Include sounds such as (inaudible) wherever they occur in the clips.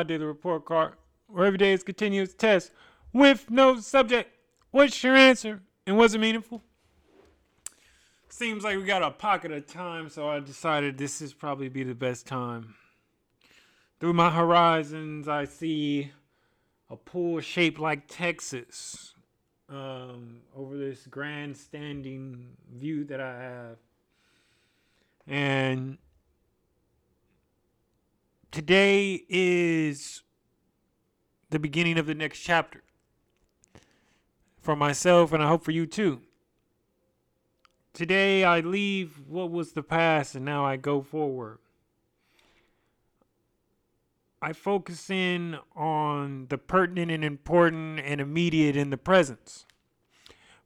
my daily report card, where every day is continuous test with no subject. What's your answer? And was it meaningful? Seems like we got a pocket of time, so I decided this is probably be the best time. Through my horizons, I see a pool shaped like Texas um, over this grandstanding view that I have. And today is the beginning of the next chapter for myself, and I hope for you too. Today I leave what was the past and now I go forward. I focus in on the pertinent and important and immediate in the presence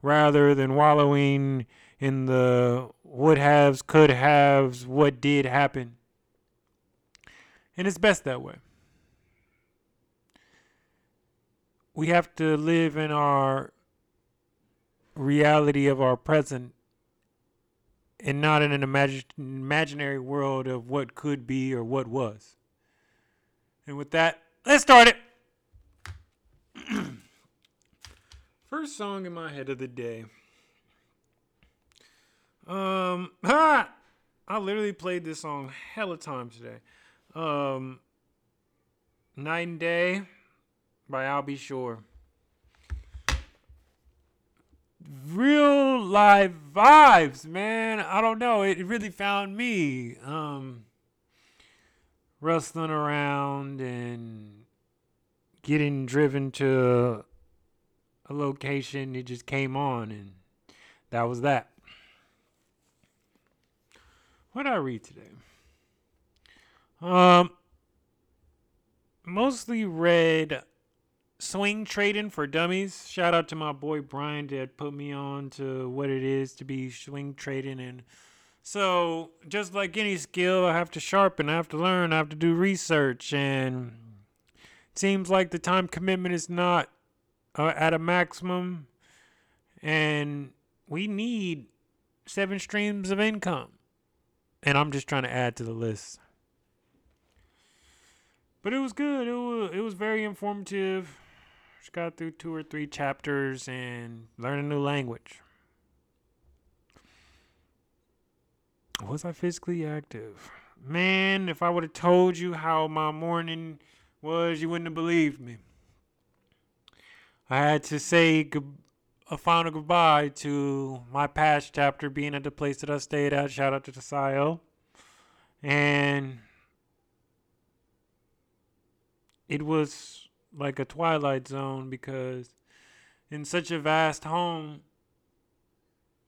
rather than wallowing in the would haves, could haves, what did happen. And it's best that way. We have to live in our reality of our present and not in an imag- imaginary world of what could be or what was. And with that, let's start it. (clears throat) First song in my head of the day. Um! (laughs) I literally played this song hella times today. Um, Night and Day by Al B. Sure. Real live vibes, man. I don't know. It really found me. Um, rustling around and getting driven to a location. It just came on, and that was that. What did I read today? Um, mostly read Swing Trading for Dummies. Shout out to my boy Brian that put me on to what it is to be swing trading. And so, just like any skill, I have to sharpen, I have to learn, I have to do research. And seems like the time commitment is not uh, at a maximum. And we need seven streams of income. And I'm just trying to add to the list. But it was good. It was, it was very informative. Just got through two or three chapters and learned a new language. Was I physically active? Man, if I would have told you how my morning was, you wouldn't have believed me. I had to say a final goodbye to my past chapter being at the place that I stayed at. Shout out to SIO. And it was like a twilight zone because in such a vast home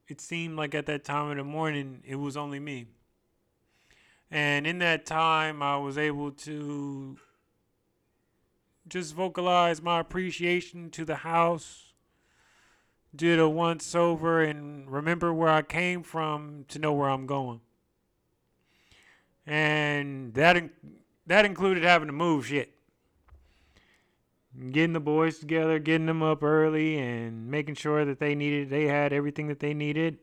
it seemed like at that time of the morning it was only me. And in that time i was able to just vocalize my appreciation to the house did a once over and remember where i came from to know where i'm going. And that that included having to move shit getting the boys together, getting them up early, and making sure that they needed they had everything that they needed.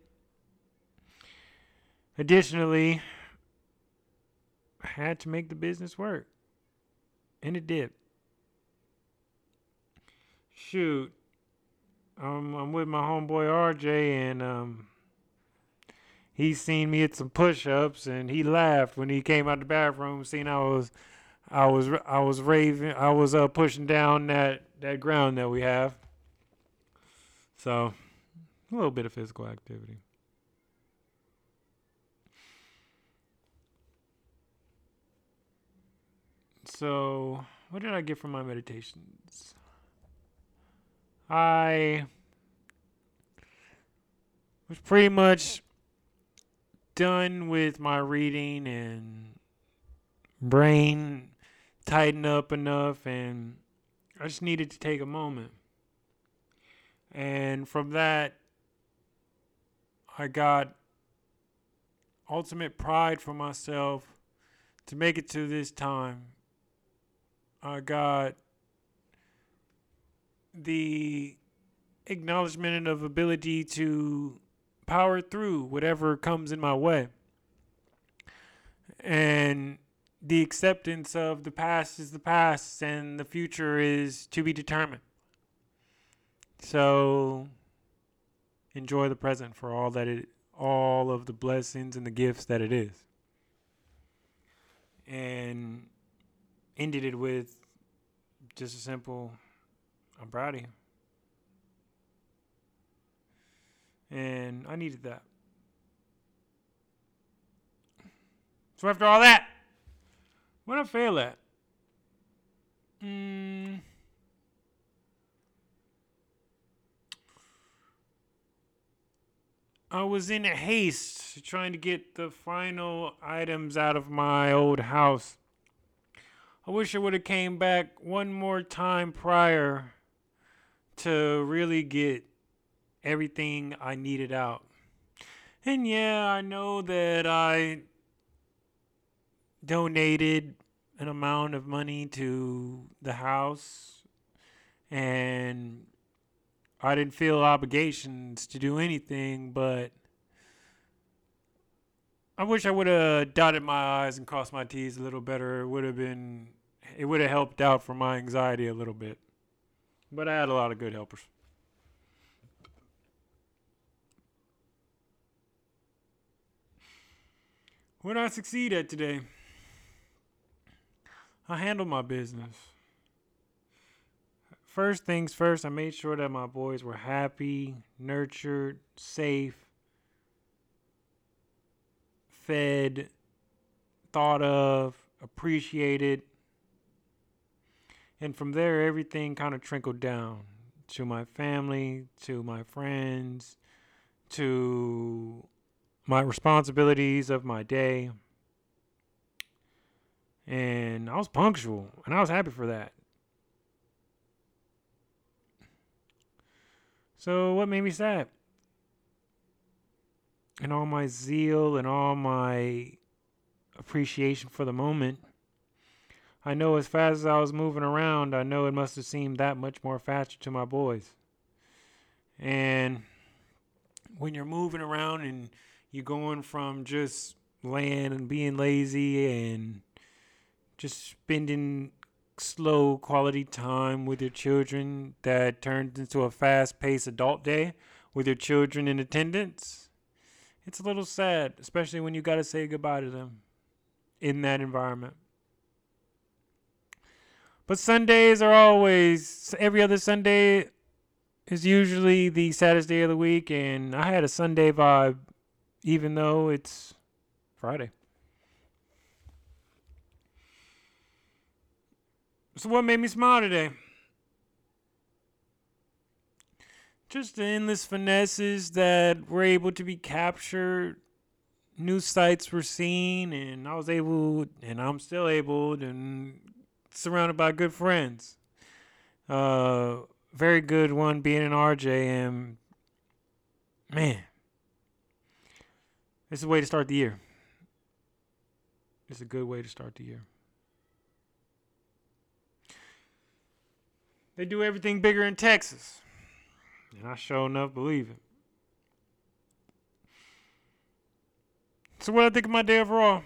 Additionally, I had to make the business work, and it did. Shoot, um, I'm with my homeboy RJ, and um, he seen me at some push-ups, and he laughed when he came out the bathroom, seeing I was I was I was raving I was uh, pushing down that that ground that we have. So, a little bit of physical activity. So, what did I get from my meditations? I was pretty much done with my reading and brain tighten up enough and I just needed to take a moment. And from that, I got ultimate pride for myself to make it to this time. I got the acknowledgement of ability to power through whatever comes in my way. And the acceptance of the past is the past and the future is to be determined. So enjoy the present for all that it all of the blessings and the gifts that it is. And ended it with just a simple I'm proud of you. And I needed that. So after all that, what I fail at? Mm. I was in a haste trying to get the final items out of my old house. I wish I would have came back one more time prior to really get everything I needed out. And yeah, I know that I donated an amount of money to the house and I didn't feel obligations to do anything, but I wish I would have dotted my I's and crossed my T's a little better. It would have been, it would have helped out for my anxiety a little bit. But I had a lot of good helpers. What did I succeed at today? I handled my business. First things first, I made sure that my boys were happy, nurtured, safe, fed, thought of, appreciated. And from there, everything kind of trickled down to my family, to my friends, to my responsibilities of my day and I was punctual, and I was happy for that. So, what made me sad? And all my zeal and all my appreciation for the moment. I know as fast as I was moving around, I know it must have seemed that much more faster to my boys. And when you're moving around and you're going from just laying and being lazy and just spending slow quality time with your children that turns into a fast paced adult day with your children in attendance, it's a little sad, especially when you got to say goodbye to them in that environment. But Sundays are always, every other Sunday is usually the saddest day of the week, and I had a Sunday vibe, even though it's Friday. So, what made me smile today? Just the endless finesses that were able to be captured. New sites were seen, and I was able, and I'm still able, and surrounded by good friends. Uh, very good one being an RJ, and man, it's a way to start the year. It's a good way to start the year. They do everything bigger in Texas. And I sure enough believe it. So what I think of my day overall?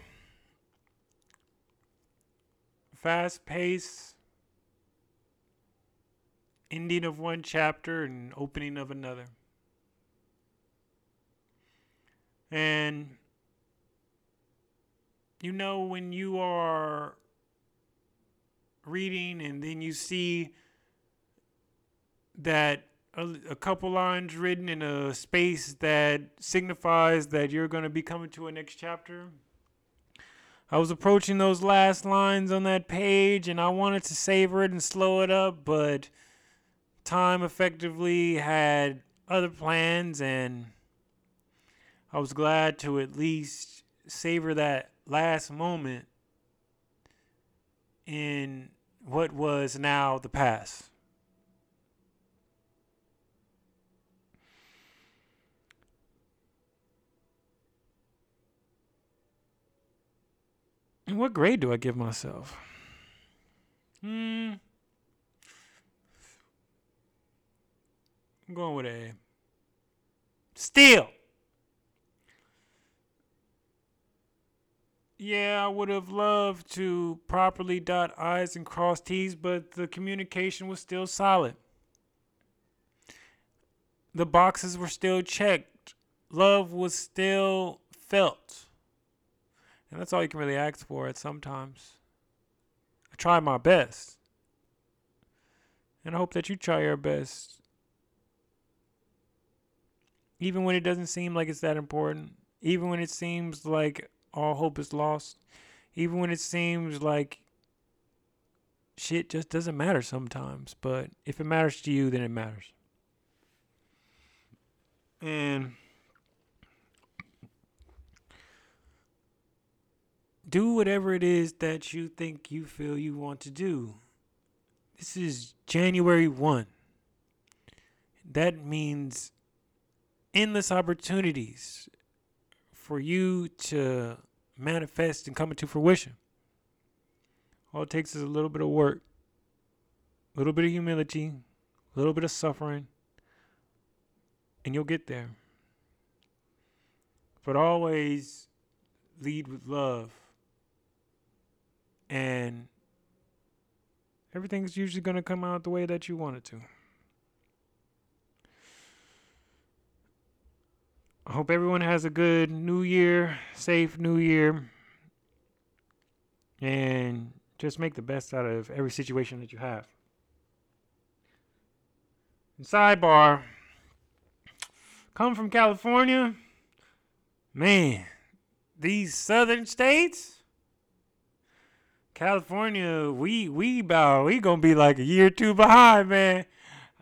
Fast pace, ending of one chapter and opening of another. And you know when you are reading and then you see that a, a, couple lines written in a space that signifies that you're going to be coming to a next chapter. I was approaching those last lines on that page and I wanted to savor it and slow it up, but time effectively had other plans and I was glad to at least savor that last moment in what was now the past. What grade do I give myself? Hmm. I'm going with A. Still. yeah, I would have loved to properly dot I's and cross T's, but the communication was still solid. The boxes were still checked. Love was still felt. And that's all you can really ask for at sometimes. I try my best. And I hope that you try your best. Even when it doesn't seem like it's that important. Even when it seems like all hope is lost. Even when it seems like shit just doesn't matter sometimes. But if it matters to you, then it matters. And do whatever it is that you think you feel you want to do. This is January 1. That means endless opportunities for you to manifest and come into fruition. All it takes is a little bit of work, a little bit of humility, a little bit of suffering, and you'll get there. But always lead with love. And everything's usually going to come out the way that you want it to. I hope everyone has a good new year, safe new year, and just make the best out of every situation that you have. And sidebar come from California, man, these southern states, California, we we about we gonna be like a year or two behind, man.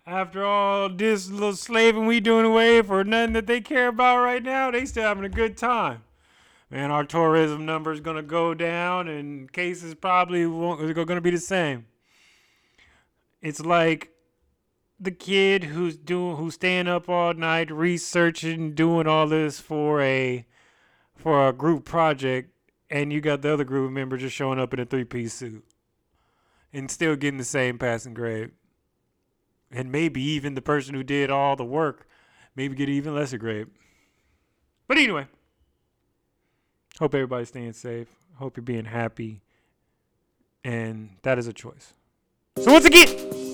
After all this little slaving we doing away for nothing that they care about right now, they still having a good time. Man, our tourism number is gonna go down, and cases probably won't, gonna be the same. It's like the kid who's doing who's staying up all night researching, doing all this for a for a group project and you got the other group member just showing up in a three piece suit and still getting the same passing grade. And maybe even the person who did all the work maybe get even lesser grade. But anyway, hope everybody's staying safe. Hope you're being happy. And that is a choice. So once again,